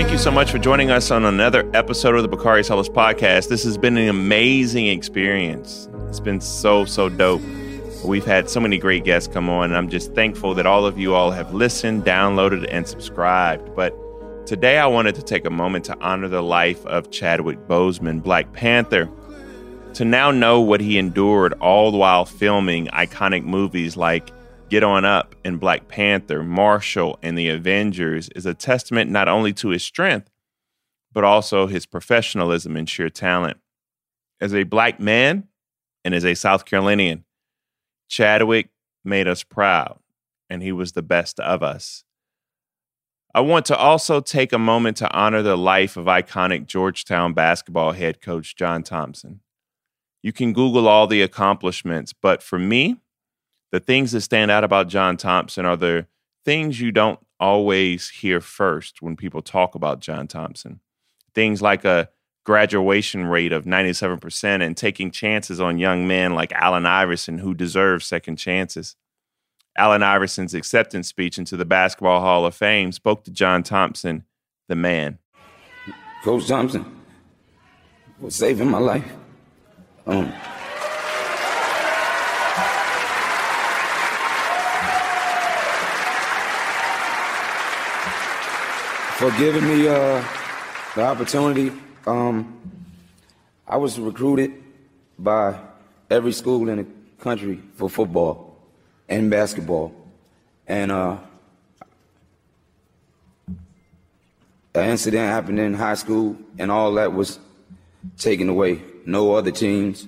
Thank you so much for joining us on another episode of the Bakari Sellers podcast. This has been an amazing experience. It's been so, so dope. We've had so many great guests come on, and I'm just thankful that all of you all have listened, downloaded, and subscribed. But today I wanted to take a moment to honor the life of Chadwick Boseman, Black Panther. To now know what he endured all while filming iconic movies like Get On Up and Black Panther, Marshall, and The Avengers is a testament not only to his strength, but also his professionalism and sheer talent. As a black man and as a South Carolinian, Chadwick made us proud, and he was the best of us. I want to also take a moment to honor the life of iconic Georgetown basketball head coach John Thompson. You can Google all the accomplishments, but for me, the things that stand out about John Thompson are the things you don't always hear first when people talk about John Thompson. Things like a graduation rate of 97% and taking chances on young men like Allen Iverson who deserve second chances. Allen Iverson's acceptance speech into the Basketball Hall of Fame spoke to John Thompson, the man. Coach Thompson was saving my life. Um, for giving me uh, the opportunity. Um, I was recruited by every school in the country for football and basketball. And uh, an incident happened in high school, and all that was taken away. No other teams,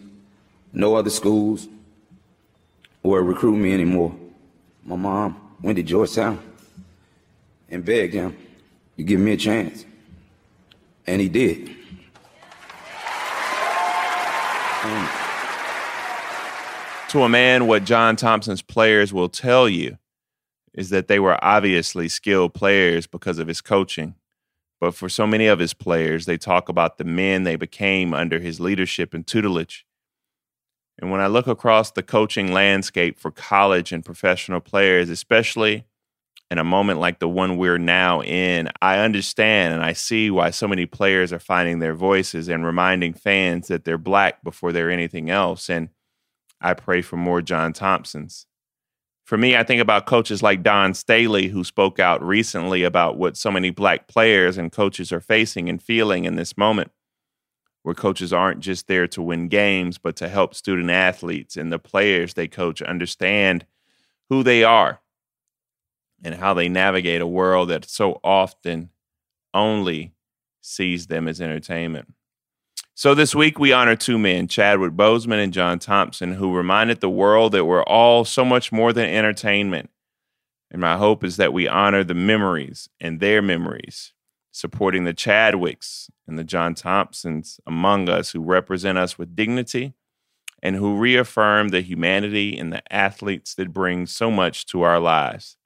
no other schools were recruiting me anymore. My mom went to Georgetown and begged him you give me a chance. And he did. Um, to a man, what John Thompson's players will tell you is that they were obviously skilled players because of his coaching. But for so many of his players, they talk about the men they became under his leadership and tutelage. And when I look across the coaching landscape for college and professional players, especially in a moment like the one we're now in, I understand and I see why so many players are finding their voices and reminding fans that they're black before they're anything else. And I pray for more John Thompsons. For me, I think about coaches like Dawn Staley, who spoke out recently about what so many black players and coaches are facing and feeling in this moment, where coaches aren't just there to win games, but to help student athletes and the players they coach understand who they are and how they navigate a world that so often only sees them as entertainment. So this week we honor two men, Chadwick Boseman and John Thompson, who reminded the world that we're all so much more than entertainment. And my hope is that we honor the memories and their memories, supporting the Chadwicks and the John Thompsons among us who represent us with dignity and who reaffirm the humanity and the athletes that bring so much to our lives.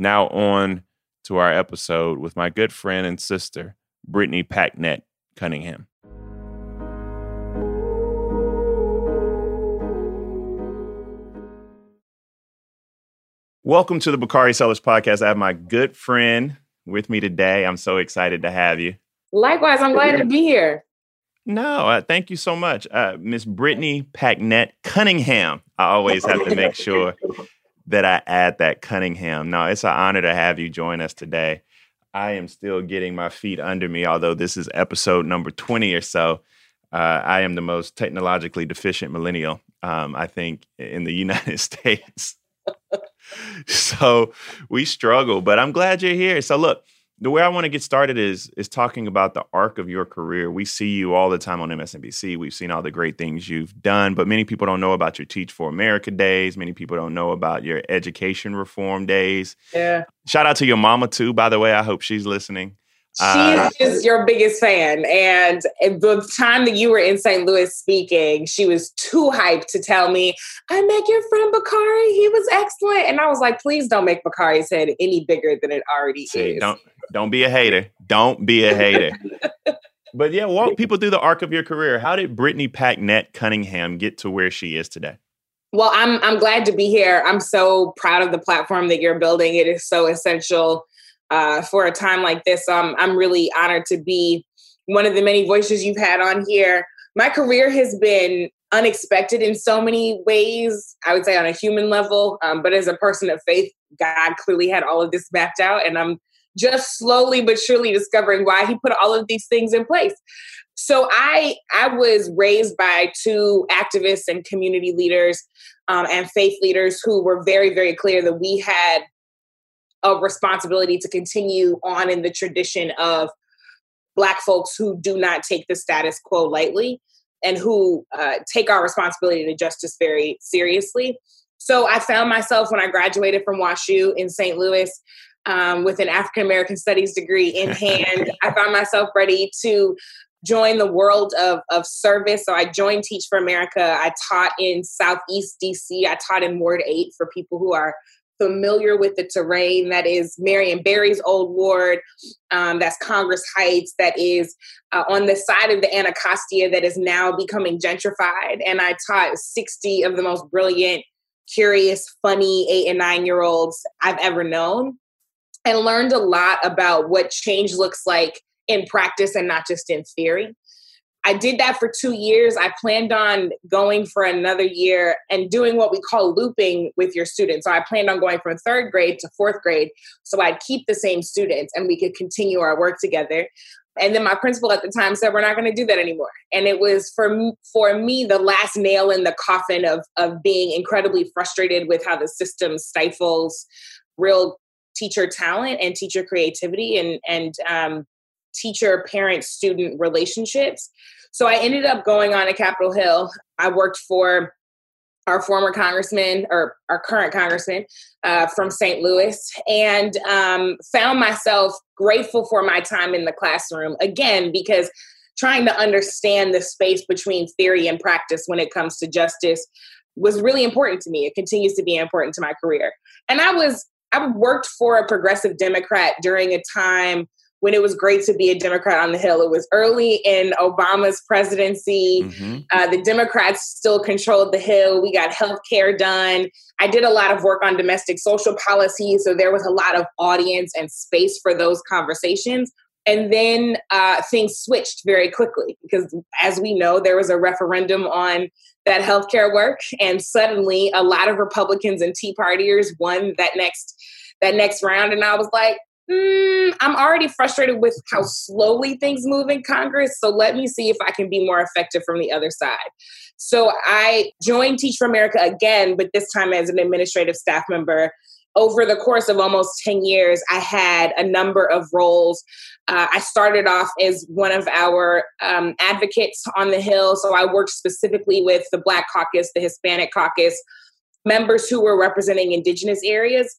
Now, on to our episode with my good friend and sister, Brittany Packnett Cunningham. Welcome to the Bakari Sellers podcast. I have my good friend with me today. I'm so excited to have you. Likewise, I'm glad to be here. No, uh, thank you so much. Uh, Miss Brittany Packnett Cunningham. I always have to make sure that I add that Cunningham. No, it's an honor to have you join us today. I am still getting my feet under me, although this is episode number 20 or so. Uh, I am the most technologically deficient millennial, um, I think, in the United States. so we struggle, but I'm glad you're here. So, look, the way I want to get started is is talking about the arc of your career. We see you all the time on MSNBC. We've seen all the great things you've done, but many people don't know about your Teach for America days. Many people don't know about your education reform days. Yeah. Shout out to your mama too, by the way. I hope she's listening. She uh, is your biggest fan. And the time that you were in St. Louis speaking, she was too hyped to tell me, I met your friend Bakari. He was excellent. And I was like, please don't make Bakari's head any bigger than it already see, is. Don't don't be a hater. Don't be a hater. but yeah, walk people through the arc of your career. How did Brittany Packnett Cunningham get to where she is today? Well, I'm I'm glad to be here. I'm so proud of the platform that you're building. It is so essential uh, for a time like this. Um, I'm really honored to be one of the many voices you've had on here. My career has been unexpected in so many ways, I would say on a human level. Um, but as a person of faith, God clearly had all of this mapped out. And I'm just slowly but surely discovering why he put all of these things in place. So I I was raised by two activists and community leaders um, and faith leaders who were very very clear that we had a responsibility to continue on in the tradition of black folks who do not take the status quo lightly and who uh, take our responsibility to justice very seriously. So I found myself when I graduated from WashU in St. Louis um, with an African American Studies degree in hand. I found myself ready to join the world of, of service. So I joined Teach for America. I taught in Southeast DC. I taught in Ward 8 for people who are familiar with the terrain. That is Marion Barry's old ward. Um, that's Congress Heights. That is uh, on the side of the Anacostia that is now becoming gentrified. And I taught 60 of the most brilliant, curious, funny eight and nine year olds I've ever known and learned a lot about what change looks like in practice and not just in theory. I did that for two years. I planned on going for another year and doing what we call looping with your students. So I planned on going from third grade to fourth grade. So I'd keep the same students and we could continue our work together. And then my principal at the time said, "We're not going to do that anymore." And it was for for me the last nail in the coffin of of being incredibly frustrated with how the system stifles real teacher talent and teacher creativity and and um, teacher parent student relationships. So I ended up going on to Capitol Hill. I worked for our former congressman or our current congressman uh, from St. Louis and um, found myself grateful for my time in the classroom again because trying to understand the space between theory and practice when it comes to justice was really important to me. It continues to be important to my career. And I was I worked for a progressive Democrat during a time when it was great to be a Democrat on the Hill. It was early in Obama's presidency. Mm-hmm. Uh, the Democrats still controlled the Hill. We got health care done. I did a lot of work on domestic social policy, so there was a lot of audience and space for those conversations. And then uh, things switched very quickly because, as we know, there was a referendum on that healthcare work, and suddenly a lot of Republicans and Tea Partiers won that next that next round. And I was like, mm, I'm already frustrated with how slowly things move in Congress. So let me see if I can be more effective from the other side. So I joined Teach for America again, but this time as an administrative staff member. Over the course of almost 10 years, I had a number of roles. Uh, I started off as one of our um, advocates on the Hill. So I worked specifically with the Black Caucus, the Hispanic Caucus, members who were representing Indigenous areas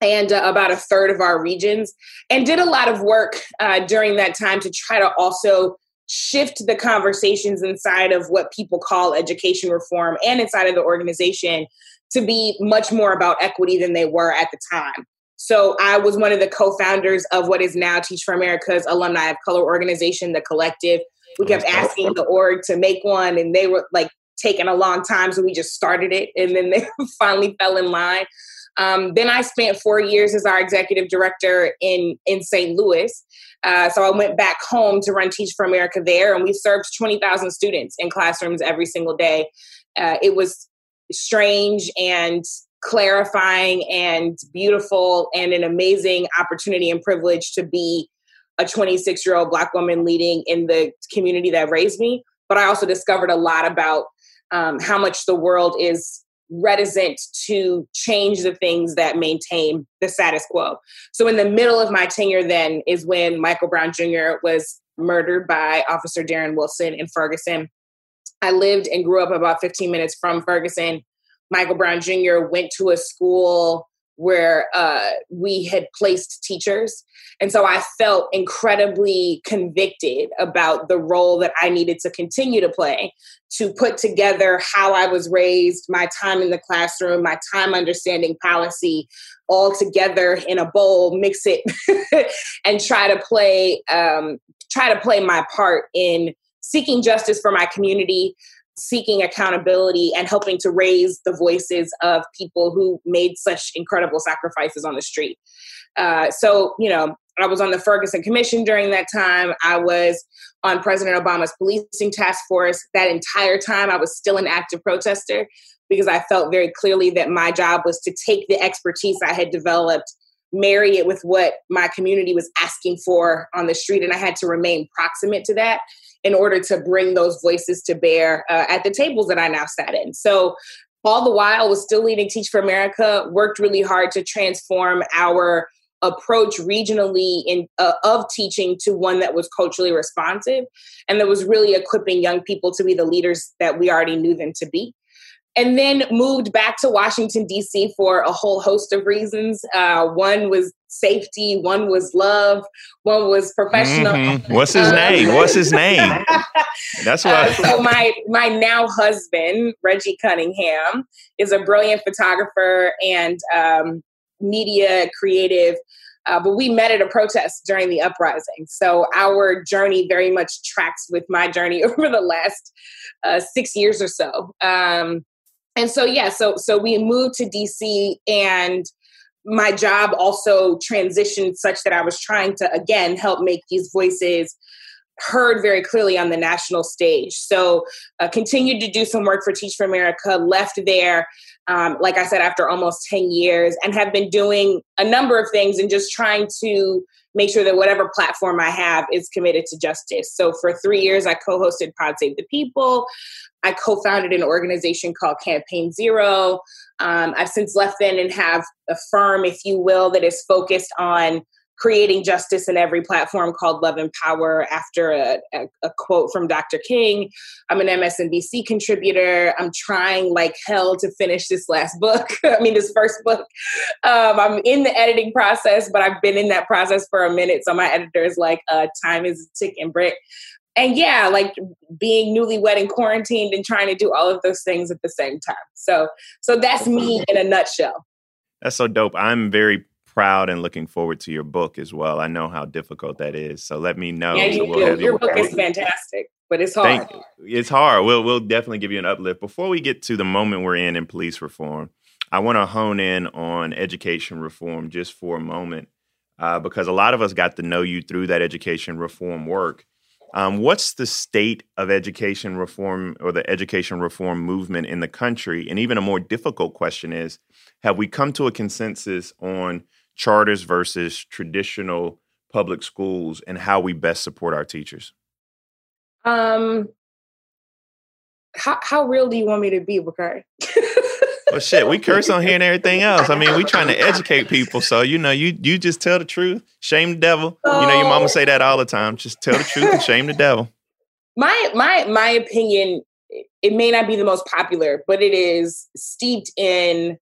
and uh, about a third of our regions, and did a lot of work uh, during that time to try to also shift the conversations inside of what people call education reform and inside of the organization to be much more about equity than they were at the time. So I was one of the co-founders of what is now Teach for America's Alumni of Color organization, the Collective. We kept asking the org to make one, and they were like taking a long time, so we just started it, and then they finally fell in line. Um, then I spent four years as our executive director in in St. Louis. Uh, so I went back home to run Teach for America there, and we served twenty thousand students in classrooms every single day. Uh, it was strange and clarifying and beautiful, and an amazing opportunity and privilege to be a 26 year old black woman leading in the community that raised me. But I also discovered a lot about um, how much the world is reticent to change the things that maintain the status quo. So, in the middle of my tenure, then is when Michael Brown Jr. was murdered by Officer Darren Wilson in Ferguson. I lived and grew up about 15 minutes from Ferguson. Michael Brown Jr. went to a school where uh, we had placed teachers. And so I felt incredibly convicted about the role that I needed to continue to play to put together how I was raised, my time in the classroom, my time understanding policy all together in a bowl, mix it, and try to play um, try to play my part in seeking justice for my community, seeking accountability and helping to raise the voices of people who made such incredible sacrifices on the street. Uh, so, you know, I was on the Ferguson Commission during that time. I was on President Obama's policing task force. That entire time, I was still an active protester because I felt very clearly that my job was to take the expertise I had developed, marry it with what my community was asking for on the street, and I had to remain proximate to that in order to bring those voices to bear uh, at the tables that I now sat in. So all the while was still leading Teach for America, worked really hard to transform our approach regionally in uh, of teaching to one that was culturally responsive and that was really equipping young people to be the leaders that we already knew them to be and then moved back to Washington, D.C. for a whole host of reasons. Uh, one was safety, one was love, one was professional. Mm-hmm. What's his uh, name? What's his name? That's what. Uh, so my my now husband Reggie Cunningham is a brilliant photographer and um, media creative. Uh, but we met at a protest during the uprising. So our journey very much tracks with my journey over the last uh, six years or so. Um, and so yeah so so we moved to dc and my job also transitioned such that i was trying to again help make these voices heard very clearly on the national stage. So uh, continued to do some work for teach for america left there um, like i said after almost 10 years and have been doing a number of things and just trying to make sure that whatever platform I have is committed to justice. So for three years, I co hosted Pod Save the People. I co founded an organization called Campaign Zero. Um, I've since left then and have a firm, if you will, that is focused on creating justice in every platform called Love and Power after a, a, a, quote from Dr. King. I'm an MSNBC contributor. I'm trying like hell to finish this last book. I mean, this first book. Um, I'm in the editing process, but I've been in that process for a minute. So my editor is like, uh, time is ticking brick. And yeah, like being newlywed and quarantined and trying to do all of those things at the same time. So, so that's me in a nutshell. That's so dope. I'm very proud and looking forward to your book as well. I know how difficult that is. So let me know. Yeah, you so we'll do. Your book is fantastic, but it's hard. Thank, it's hard. We'll we'll definitely give you an uplift. Before we get to the moment we're in in police reform, I want to hone in on education reform just for a moment, uh, because a lot of us got to know you through that education reform work. Um, what's the state of education reform or the education reform movement in the country? And even a more difficult question is have we come to a consensus on charters versus traditional public schools and how we best support our teachers? Um, how how real do you want me to be, Bakari? well, shit, we curse on here and everything else. I mean, we trying to educate people, so you know, you you just tell the truth, shame the devil. Oh. You know, your mama say that all the time. Just tell the truth and shame the devil. My my my opinion, it may not be the most popular, but it is steeped in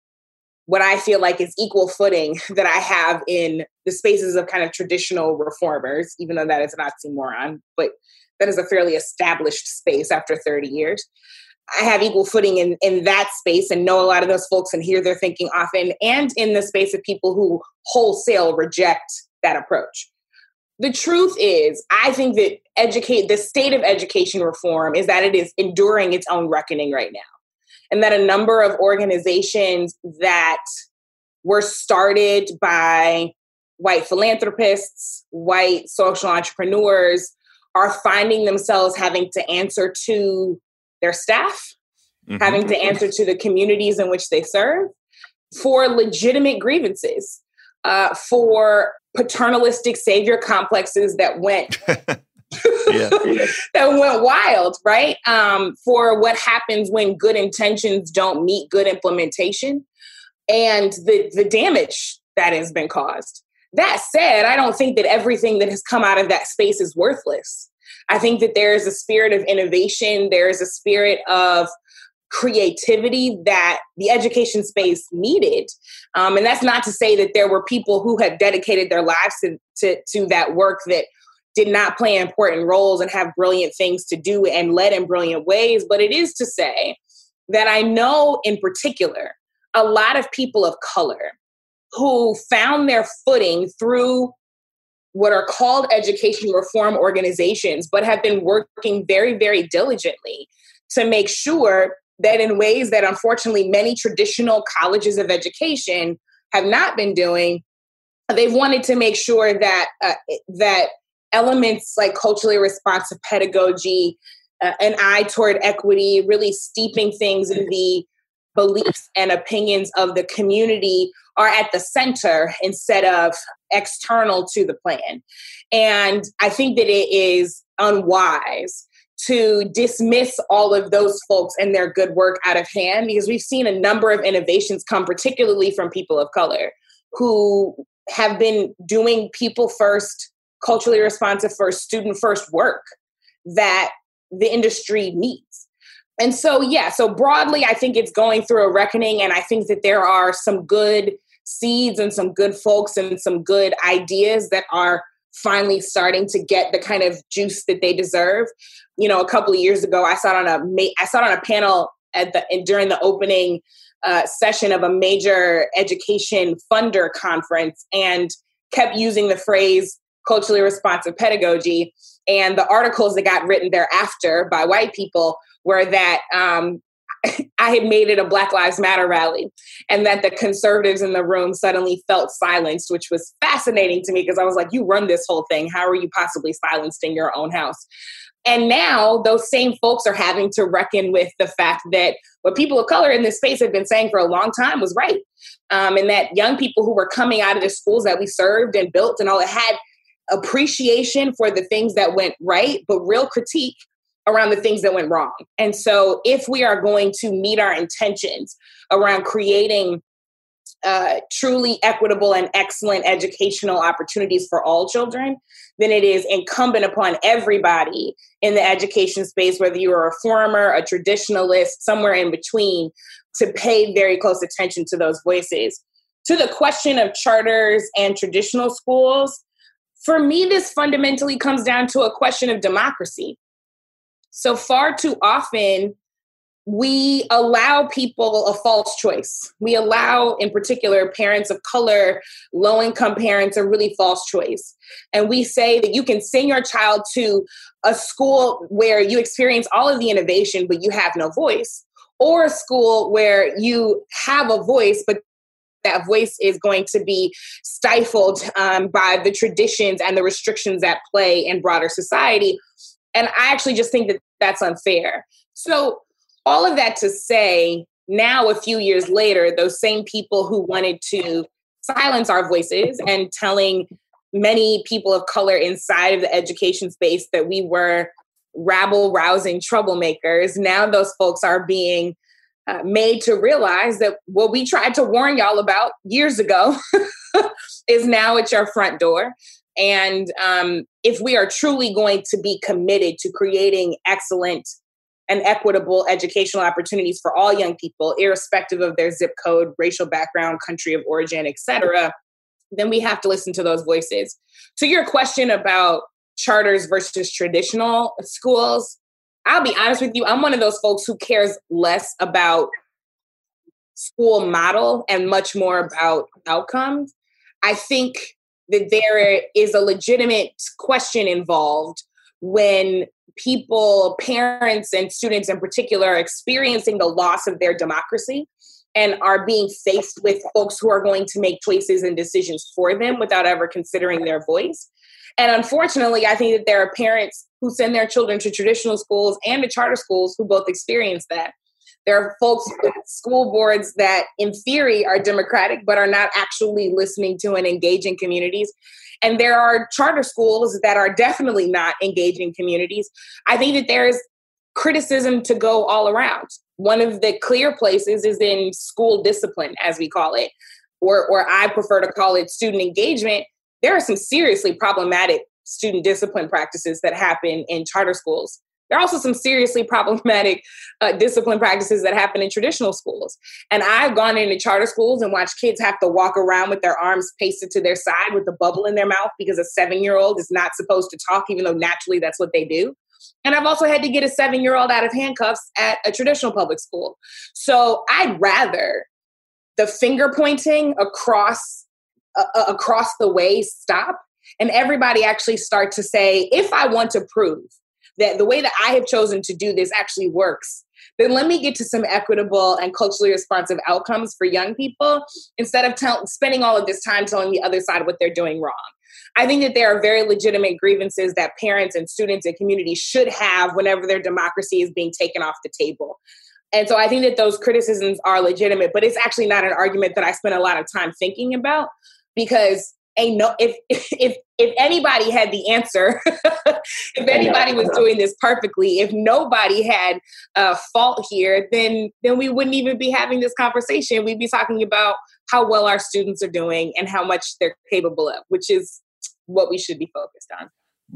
what I feel like is equal footing that I have in the spaces of kind of traditional reformers, even though that is an oxymoron, but that is a fairly established space after 30 years. I have equal footing in, in that space and know a lot of those folks and hear their thinking often, and in the space of people who wholesale reject that approach. The truth is, I think that educate the state of education reform is that it is enduring its own reckoning right now and that a number of organizations that were started by white philanthropists, white social entrepreneurs are finding themselves having to answer to their staff, mm-hmm. having to answer to the communities in which they serve for legitimate grievances, uh, for paternalistic savior complexes that went that went wild, right? Um, for what happens when good intentions don't meet good implementation and the, the damage that has been caused. That said, I don't think that everything that has come out of that space is worthless. I think that there is a spirit of innovation, there is a spirit of creativity that the education space needed. Um, and that's not to say that there were people who had dedicated their lives to, to, to that work that did not play important roles and have brilliant things to do and led in brilliant ways. But it is to say that I know in particular a lot of people of color who found their footing through what are called education reform organizations, but have been working very, very diligently to make sure that in ways that unfortunately many traditional colleges of education have not been doing, they've wanted to make sure that uh, that elements like culturally responsive pedagogy, uh, an eye toward equity, really steeping things in the beliefs and opinions of the community are at the center instead of external to the plan. And I think that it is unwise to dismiss all of those folks and their good work out of hand because we've seen a number of innovations come, particularly from people of color who have been doing people first, culturally responsive first, student first work that the industry needs. And so, yeah, so broadly, I think it's going through a reckoning, and I think that there are some good seeds and some good folks and some good ideas that are finally starting to get the kind of juice that they deserve. You know, a couple of years ago, I sat on a I sat on a panel at the during the opening uh, session of a major education funder conference and kept using the phrase culturally responsive pedagogy. And the articles that got written thereafter by white people were that um, I had made it a Black Lives Matter rally and that the conservatives in the room suddenly felt silenced, which was fascinating to me because I was like, you run this whole thing. How are you possibly silenced in your own house? And now those same folks are having to reckon with the fact that what people of color in this space have been saying for a long time was right. Um, and that young people who were coming out of the schools that we served and built and all it had appreciation for the things that went right, but real critique around the things that went wrong. And so, if we are going to meet our intentions around creating uh, truly equitable and excellent educational opportunities for all children, then it is incumbent upon everybody in the education space, whether you are a former, a traditionalist, somewhere in between, to pay very close attention to those voices. To the question of charters and traditional schools, for me, this fundamentally comes down to a question of democracy. So far too often, we allow people a false choice. We allow, in particular, parents of color, low income parents, a really false choice. And we say that you can send your child to a school where you experience all of the innovation, but you have no voice, or a school where you have a voice, but that voice is going to be stifled um, by the traditions and the restrictions at play in broader society. And I actually just think that that's unfair. So, all of that to say, now a few years later, those same people who wanted to silence our voices and telling many people of color inside of the education space that we were rabble rousing troublemakers, now those folks are being uh, made to realize that what we tried to warn y'all about years ago is now at your front door. And um, if we are truly going to be committed to creating excellent and equitable educational opportunities for all young people, irrespective of their zip code, racial background, country of origin, etc., then we have to listen to those voices. To your question about charters versus traditional schools, I'll be honest with you, I'm one of those folks who cares less about school model and much more about outcomes. I think that there is a legitimate question involved when people, parents, and students in particular, are experiencing the loss of their democracy and are being faced with folks who are going to make choices and decisions for them without ever considering their voice. And unfortunately, I think that there are parents who send their children to traditional schools and to charter schools who both experience that. There are folks with school boards that, in theory, are democratic, but are not actually listening to and engaging communities. And there are charter schools that are definitely not engaging communities. I think that there is criticism to go all around. One of the clear places is in school discipline, as we call it, or, or I prefer to call it student engagement. There are some seriously problematic student discipline practices that happen in charter schools. There are also some seriously problematic uh, discipline practices that happen in traditional schools. And I've gone into charter schools and watched kids have to walk around with their arms pasted to their side with a bubble in their mouth because a seven year old is not supposed to talk, even though naturally that's what they do. And I've also had to get a seven year old out of handcuffs at a traditional public school. So I'd rather the finger pointing across uh across the way stop and everybody actually start to say if i want to prove that the way that I have chosen to do this actually works, then let me get to some equitable and culturally responsive outcomes for young people instead of tell, spending all of this time telling the other side what they're doing wrong. I think that there are very legitimate grievances that parents and students and communities should have whenever their democracy is being taken off the table. And so I think that those criticisms are legitimate, but it's actually not an argument that I spend a lot of time thinking about because ain't no if if if anybody had the answer if anybody was doing this perfectly if nobody had a fault here then then we wouldn't even be having this conversation we'd be talking about how well our students are doing and how much they're capable of which is what we should be focused on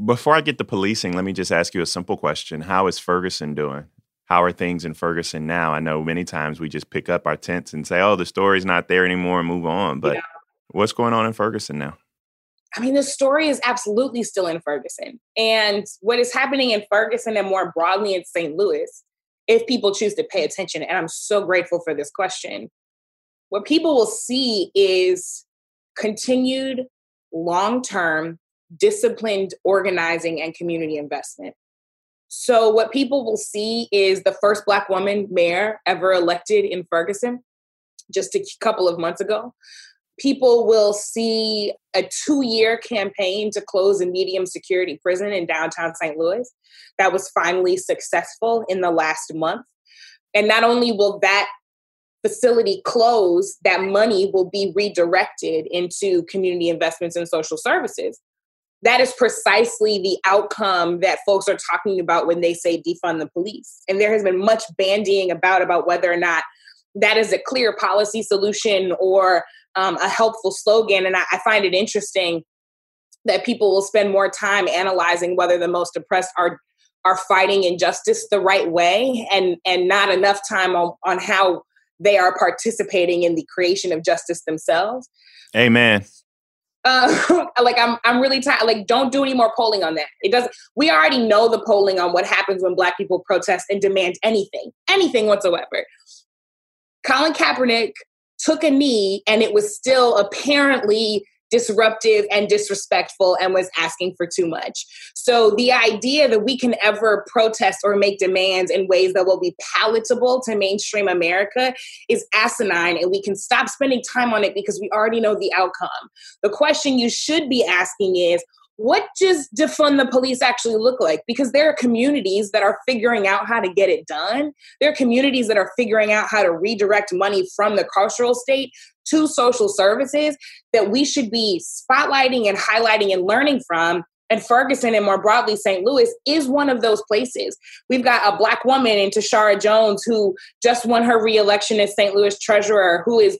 before i get to policing let me just ask you a simple question how is ferguson doing how are things in Ferguson now? I know many times we just pick up our tents and say, oh, the story's not there anymore and move on. But yeah. What's going on in Ferguson now? I mean, the story is absolutely still in Ferguson. And what is happening in Ferguson and more broadly in St. Louis, if people choose to pay attention, and I'm so grateful for this question, what people will see is continued long term, disciplined organizing and community investment. So, what people will see is the first Black woman mayor ever elected in Ferguson just a couple of months ago. People will see a two year campaign to close a medium security prison in downtown St. Louis that was finally successful in the last month. And not only will that facility close, that money will be redirected into community investments and social services that is precisely the outcome that folks are talking about when they say defund the police. And there has been much bandying about about whether or not that is a clear policy solution or um, a helpful slogan. And I, I find it interesting that people will spend more time analyzing whether the most oppressed are are fighting injustice the right way and and not enough time on, on how they are participating in the creation of justice themselves. Amen uh, like I'm I'm really tired. Like, don't do any more polling on that. It doesn't. We already know the polling on what happens when Black people protest and demand anything, anything whatsoever. Colin Kaepernick took a knee, and it was still apparently disruptive and disrespectful and was asking for too much. So the idea that we can ever protest or make demands in ways that will be palatable to mainstream America is asinine and we can stop spending time on it because we already know the outcome. The question you should be asking is what does defund the police actually look like? Because there are communities that are figuring out how to get it done. There are communities that are figuring out how to redirect money from the carceral state to social services that we should be spotlighting and highlighting and learning from. And Ferguson and more broadly St. Louis is one of those places. We've got a black woman in Tishaura Jones who just won her reelection as St. Louis treasurer, who is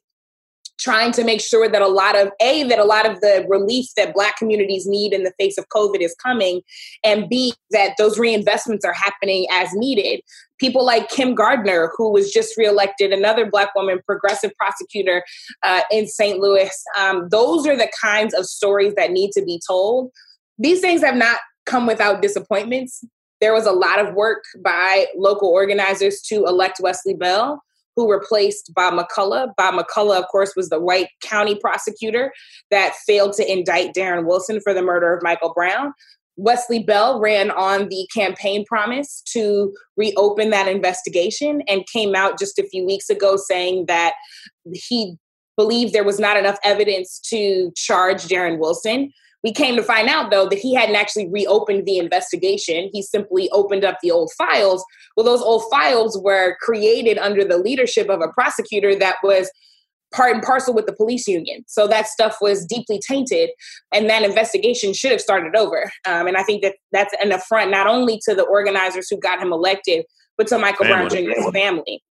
trying to make sure that a lot of a that a lot of the relief that black communities need in the face of covid is coming and b that those reinvestments are happening as needed. People like kim gardner who was just reelected another black woman progressive prosecutor uh, in st louis um, those are the kinds of stories that need to be told. These things have not come without disappointments. There was a lot of work by local organizers to elect wesley bell who replaced Bob McCulloch. Bob McCulloch, of course, was the white county prosecutor that failed to indict Darren Wilson for the murder of Michael Brown. Wesley Bell ran on the campaign promise to reopen that investigation and came out just a few weeks ago saying that he believed there was not enough evidence to charge Darren Wilson. We came to find out, though, that he hadn't actually reopened the investigation. He simply opened up the old files. Well, those old files were created under the leadership of a prosecutor that was part and parcel with the police union. So that stuff was deeply tainted, and that investigation should have started over. Um, and I think that that's an affront not only to the organizers who got him elected, but to Michael family. Brown Jr.'s family.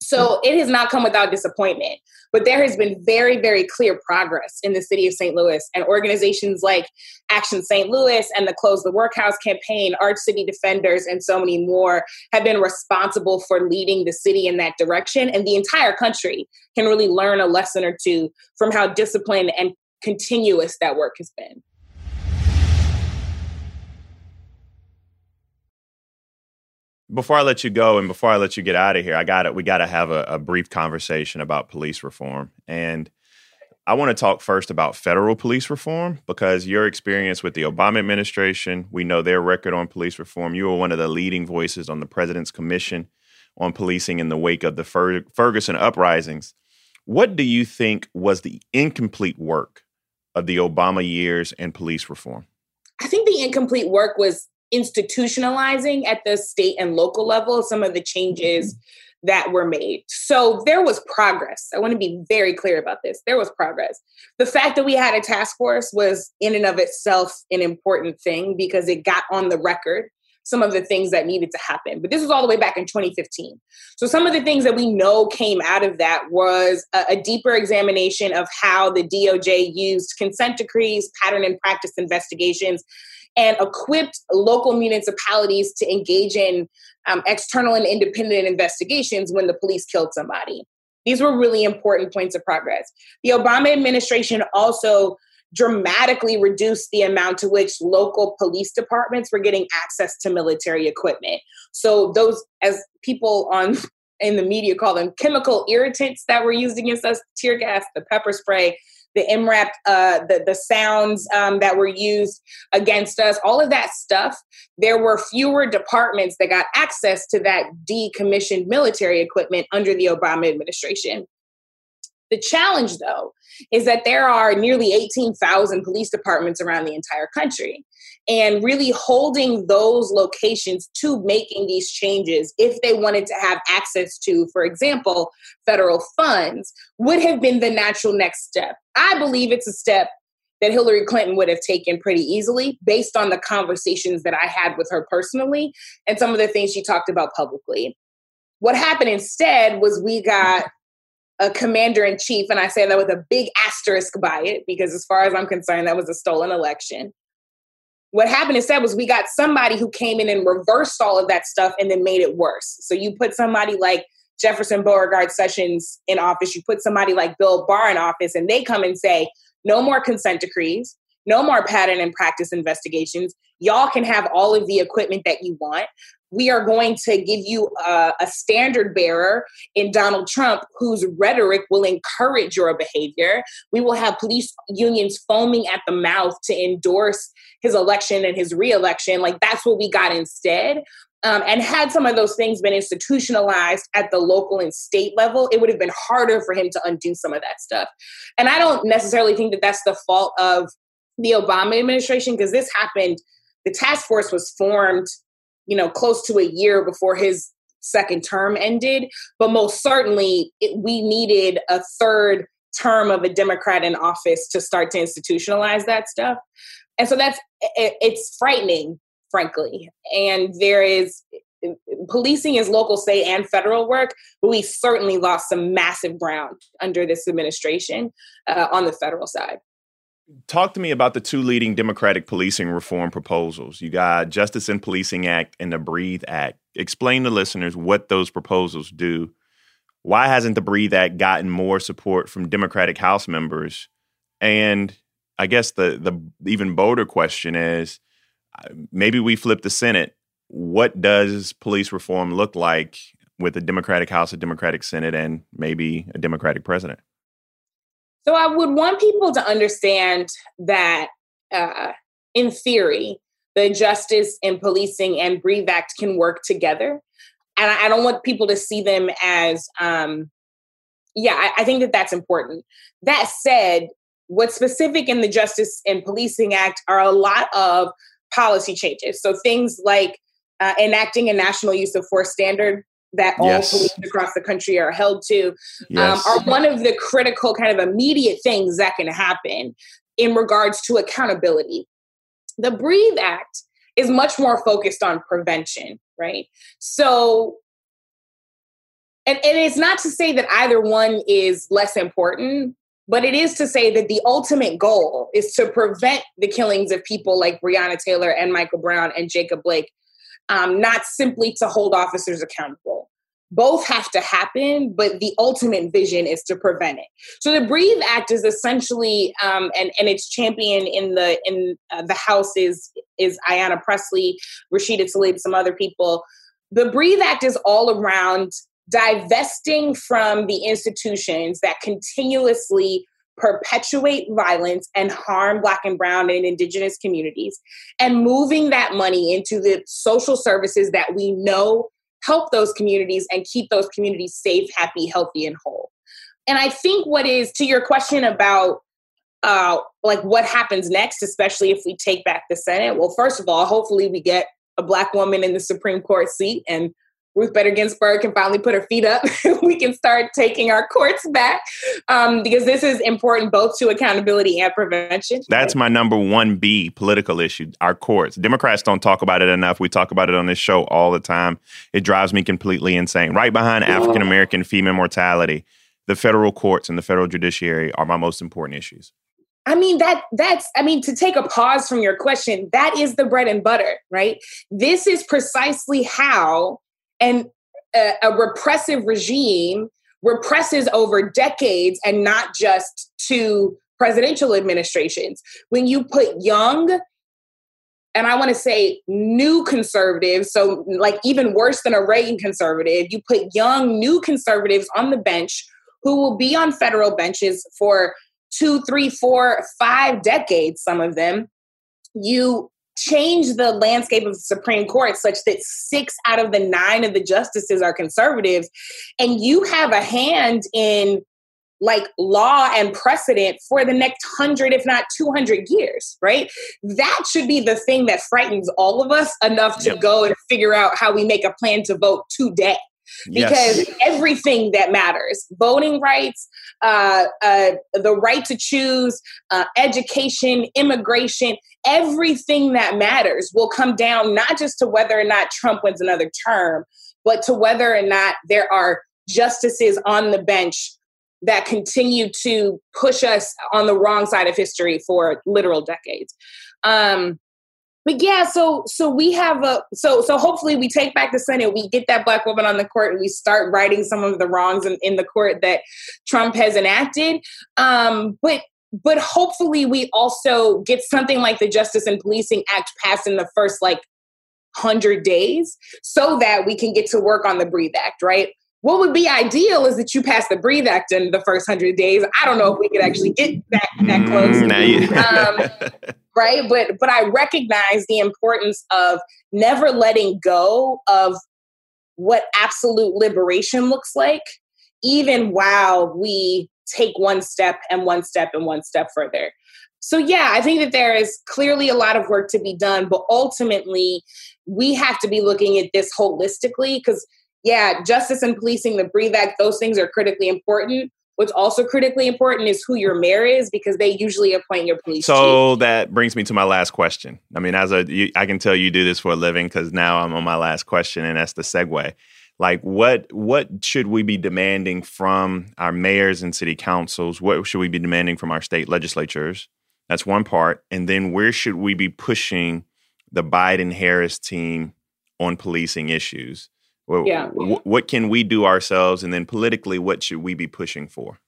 So it has not come without disappointment, but there has been very, very clear progress in the city of St. Louis. And organizations like Action St. Louis and the Close the Workhouse campaign, Arch City Defenders, and so many more have been responsible for leading the city in that direction. And the entire country can really learn a lesson or two from how disciplined and continuous that work has been. Before I let you go and before I let you get out of here, I got it. We got to have a, a, brief conversation about police reform. And I want to talk first about federal police reform because your experience with the Obama administration, we know their record on police reform. You were one of the leading voices on the president's commission on policing in the wake of the Fer- Ferguson uprisings. What do you think was the incomplete work of the Obama years in police reform? I think the incomplete work was institutionalizing at the state and local level some of the changes mm-hmm. that were made. So there was progress. I want to be very clear about this. There was progress. The fact that we had a task force was, in and of itself, an important thing because it got on the record some of the things that needed to happen. But this was all the way back in 2015. So some of the things that we know came out of that was a, a deeper examination of how the DOJ used consent decrees, pattern and practice investigations, and equipped local municipalities to engage in um, external and independent investigations when the police killed somebody. These were really important points of progress. The Obama administration also dramatically reduced the amount to which local police departments were getting access to military equipment. So those as people on in the media call them chemical irritants that were used against us, tear gas, the pepper spray, the MRAP, uh, the, the sounds um, that were used against us, all of that stuff, there were fewer departments that got access to that decommissioned military equipment under the Obama administration. The challenge, though, is that there are nearly 18,000 police departments around the entire country. And really holding those locations to making these changes, if they wanted to have access to, for example, federal funds, would have been the natural next step. I believe it's a step that Hillary Clinton would have taken pretty easily based on the conversations that I had with her personally and some of the things she talked about publicly. What happened instead was we got a commander in chief, and I say that with a big asterisk by it because, as far as I'm concerned, that was a stolen election. What happened instead was we got somebody who came in and reversed all of that stuff and then made it worse. So you put somebody like Jefferson Beauregard Sessions in office, you put somebody like Bill Barr in office, and they come and say, no more consent decrees, no more pattern and practice investigations. Y'all can have all of the equipment that you want we are going to give you a, a, standard bearer in Donald Trump whose rhetoric will encourage your behavior. We will have police unions foaming at the mouth to endorse his election and his reelection. Like that's what we got instead. Um, and had some of those things been institutionalized at the local and state level, it would have been harder for him to undo some of that stuff. And I don't necessarily think that that's the fault of the Obama administration because this happened. The task force was formed you know, close to a year before his second term ended. But most certainly, it, we needed a third term of a Democrat in office to start to institutionalize that stuff. And so that's it, it's frightening, frankly. And there is policing is local, state, and federal work, but we certainly lost some massive ground under this administration uh, on the federal side. Talk to me about the two leading Democratic policing reform proposals. You got Justice in Policing Act and the Breathe Act. Explain to listeners what those proposals do. Why hasn't the Breathe Act gotten more support from Democratic House members? And I guess the the even bolder question is uh, maybe we flip the Senate. What does police reform look like with a Democratic House, a Democratic Senate, and maybe a Democratic president? So I would want people to understand that, uh, in theory, the Justice and Policing and Breathe Act can work together. And I, don't want people to see them as, um, yeah, I, I think that that's important. That said, what's specific in the Justice and Policing Act are a lot of policy changes. So things like uh, enacting a national use of force standard that all yes. police across the country are held to um, yes. um, are one of the critical kind of immediate things that can happen in regards to accountability. The Breathe Act is much more focused on prevention, right? So, and, and it's not to say that either one is less important, but it is to say that the ultimate goal is to prevent the killings of people like Breonna Taylor and Michael Brown and Jacob Blake um, not simply to hold officers accountable. Both have to happen, but the ultimate vision is to prevent it. So the Breathe Act is essentially, um, and and its champion in the in uh, the House is is Ayanna Pressley, Rashida Tlaib, some other people. The Breathe Act is all around divesting from the institutions that continuously perpetuate violence and harm Black and Brown and Indigenous communities, and moving that money into the social services that we know help those communities and keep those communities safe, happy, healthy, and whole. And I think what is to your question about uh, like what happens next, especially if we take back the Senate. Well, first of all, hopefully we get a black woman in the Supreme Court seat and Ruth Bader Ginsburg can finally put her feet up. we can start taking our courts back um, because this is important both to accountability and prevention. That's my number one B political issue our courts. Democrats don't talk about it enough. We talk about it on this show all the time. It drives me completely insane. Right behind African American female mortality, the federal courts and the federal judiciary are my most important issues. I mean that that's I mean to take a pause from your question, that is the bread and butter, right? This is precisely how and a, a repressive regime represses over decades and not just to presidential administrations. When you put young, and I want to say new conservatives, so like even worse than a Reagan conservative, you put young, new conservatives on the bench who will be on federal benches for two, three, four, five decades, some of them. You change the landscape of the Supreme Court such that six out of the nine of the justices are conservatives, and you have a hand in like law and precedent for the next 100 if not 200 years right that should be the thing that frightens all of us enough to yep. go and figure out how we make a plan to vote today because yes. everything that matters voting rights uh, uh, the right to choose uh, education immigration everything that matters will come down not just to whether or not trump wins another term but to whether or not there are justices on the bench that continue to push us on the wrong side of history for literal decades um, but yeah, so so we have a so so hopefully we take back the Senate, we get that black woman on the court, and we start righting some of the wrongs in, in the court that Trump has enacted. Um, but but hopefully we also get something like the Justice and Policing Act passed in the first like hundred days, so that we can get to work on the Breathe Act, right? What would be ideal is that you pass the Breathe Act in the first hundred days. I don't know if we could actually get that that close. Mm, um, right? But but i recognize the importance of never letting go of what absolute liberation looks like even while we take one step and one step and one step further. So yeah i think that there is clearly a lot of work to be done but ultimately we have to be looking at this holistically because yeah justice and policing the breathe act those things are critically important What's also critically important is who your mayor is because they usually appoint your police. So chief. that brings me to my last question. I mean, as a, you, I can tell you do this for a living because now I'm on my last question, and that's the segue. Like, what what should we be demanding from our mayors and city councils? What should we be demanding from our state legislatures? That's one part, and then where should we be pushing the Biden Harris team on policing issues? Well, yeah. W- what can we do ourselves? And then politically, what should we be pushing for?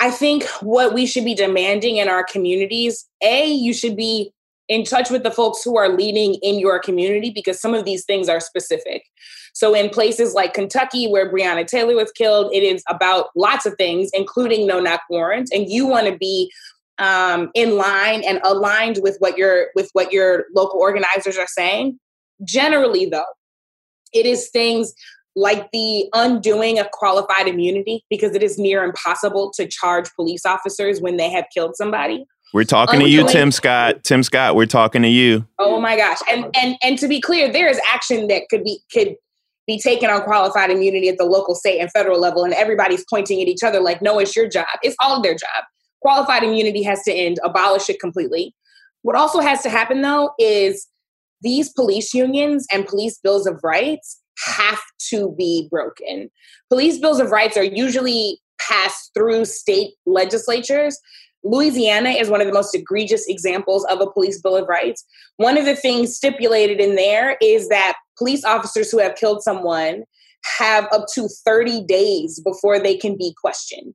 I think what we should be demanding in our communities, A, you should be in touch with the folks who are leading in your community because some of these things are specific. So, in places like Kentucky, where Breonna Taylor was killed, it is about lots of things, including no knock warrants, and you want to be um, in line and aligned with what your with what your local organizers are saying. Generally, though, it is things like the undoing of qualified immunity because it is near impossible to charge police officers when they have killed somebody. We're talking undoing, to you, Tim Scott. Tim Scott, we're talking to you. Oh my gosh. And and and to be clear, there is action that could be could be taken on qualified immunity at the local, state, and federal level, and everybody's pointing at each other like, no, it's your job. It's all their job. Qualified immunity has to end, abolish it completely. What also has to happen though is these police unions and police bills of rights have to be broken. Police bills of rights are usually passed through state legislatures. Louisiana is one of the most egregious examples of a police bill of rights. One of the things stipulated in there is that police officers who have killed someone have up to 30 days before they can be questioned.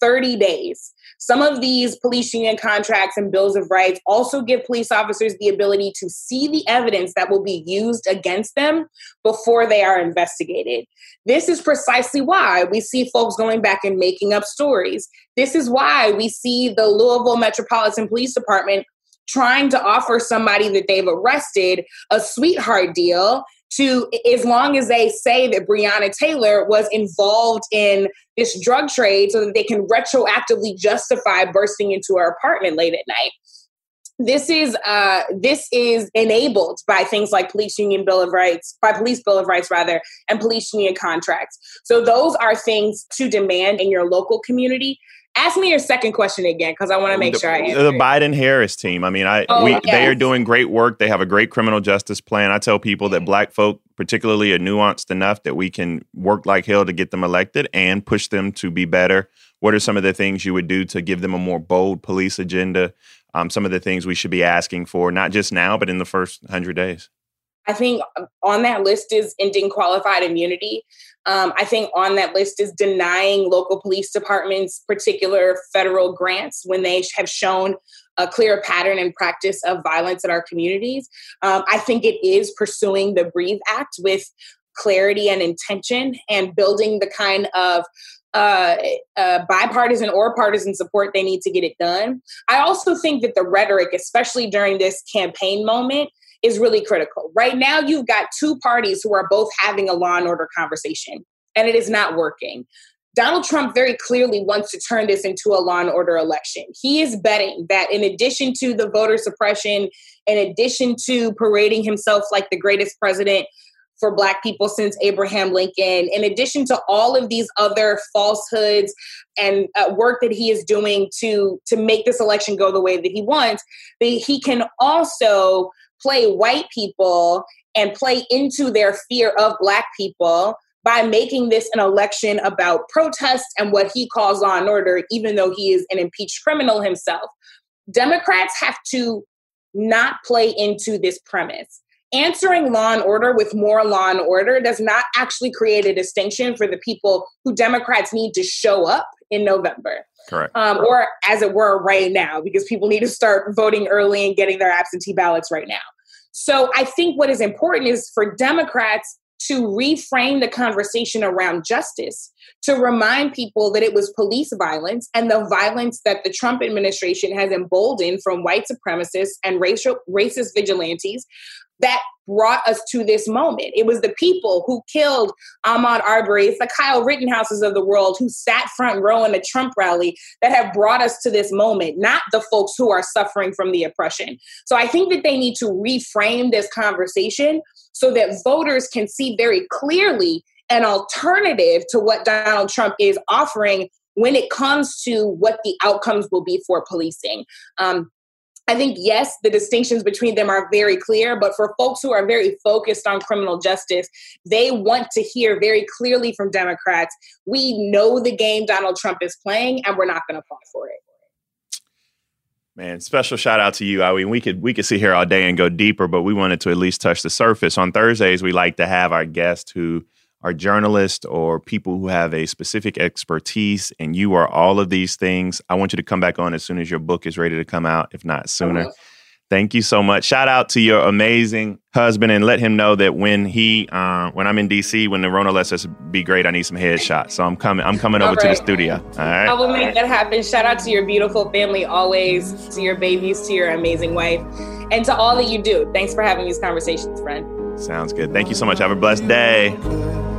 30 days. Some of these police union contracts and bills of rights also give police officers the ability to see the evidence that will be used against them before they are investigated. This is precisely why we see folks going back and making up stories. This is why we see the Louisville Metropolitan Police Department trying to offer somebody that they've arrested a sweetheart deal to as long as they say that Breonna Taylor was involved in this drug trade so that they can retroactively justify bursting into her apartment late at night. This is uh, this is enabled by things like police union bill of rights by police bill of rights rather and police union contracts. So those are things to demand in your local community Ask me your second question again because I want to make the, sure I answer. The Biden Harris team. I mean, I oh, we, yes. they are doing great work. They have a great criminal justice plan. I tell people that black folk, particularly, are nuanced enough that we can work like hell to get them elected and push them to be better. What are some of the things you would do to give them a more bold police agenda? Um, some of the things we should be asking for, not just now, but in the first hundred days. I think on that list is ending qualified immunity. Um, I think on that list is denying local police departments particular federal grants when they have shown a clear pattern and practice of violence in our communities. Um, I think it is pursuing the Breathe Act with clarity and intention and building the kind of uh, uh, bipartisan or partisan support they need to get it done. I also think that the rhetoric, especially during this campaign moment, is really critical. Right now, you've got two parties who are both having a law and order conversation, and it is not working. Donald Trump very clearly wants to turn this into a law and order election. He is betting that in addition to the voter suppression, in addition to parading himself like the greatest president for Black people since Abraham Lincoln, in addition to all of these other falsehoods and uh, work that he is doing to, to make this election go the way that he wants, that he can also play white people and play into their fear of black people by making this an election about protest and what he calls law and order, even though he is an impeached criminal himself. Democrats have to not play into this premise. Answering law and order with more law and order does not actually create a distinction for the people who Democrats need to show up in November. Correct. Um, or as it were, right now, because people need to start voting early and getting their absentee ballots right now. So I think what is important is for Democrats to reframe the conversation around justice, to remind people that it was police violence and the violence that the Trump administration has emboldened from white supremacists and racial racist vigilantes that brought us to this moment. It was the people who killed Ahmaud Arbery. It's the Kyle Rittenhouses of the world who sat front row in a Trump rally that have brought us to this moment, not the folks who are suffering from the oppression. So I think that they need to reframe this conversation so that voters can see very clearly an alternative to what Donald Trump is offering when it comes to what the outcomes will be for policing. Um, I think, yes, the distinctions between them are very clear, but for folks who are very focused on criminal justice, they want to hear very clearly from Democrats we know the game Donald Trump is playing, and we're not going to fall for it. Man, special shout out to you. I mean, we could we could sit here all day and go deeper, but we wanted to at least touch the surface. On Thursdays, we like to have our guests who are journalists or people who have a specific expertise and you are all of these things, I want you to come back on as soon as your book is ready to come out, if not sooner. Thank you so much. Shout out to your amazing husband and let him know that when he uh, when I'm in DC, when the Rona lets us be great, I need some headshots. So I'm coming I'm coming over right. to the studio. All right. I will make that happen. Shout out to your beautiful family always, to your babies, to your amazing wife, and to all that you do. Thanks for having these conversations, friend. Sounds good. Thank you so much. Have a blessed day.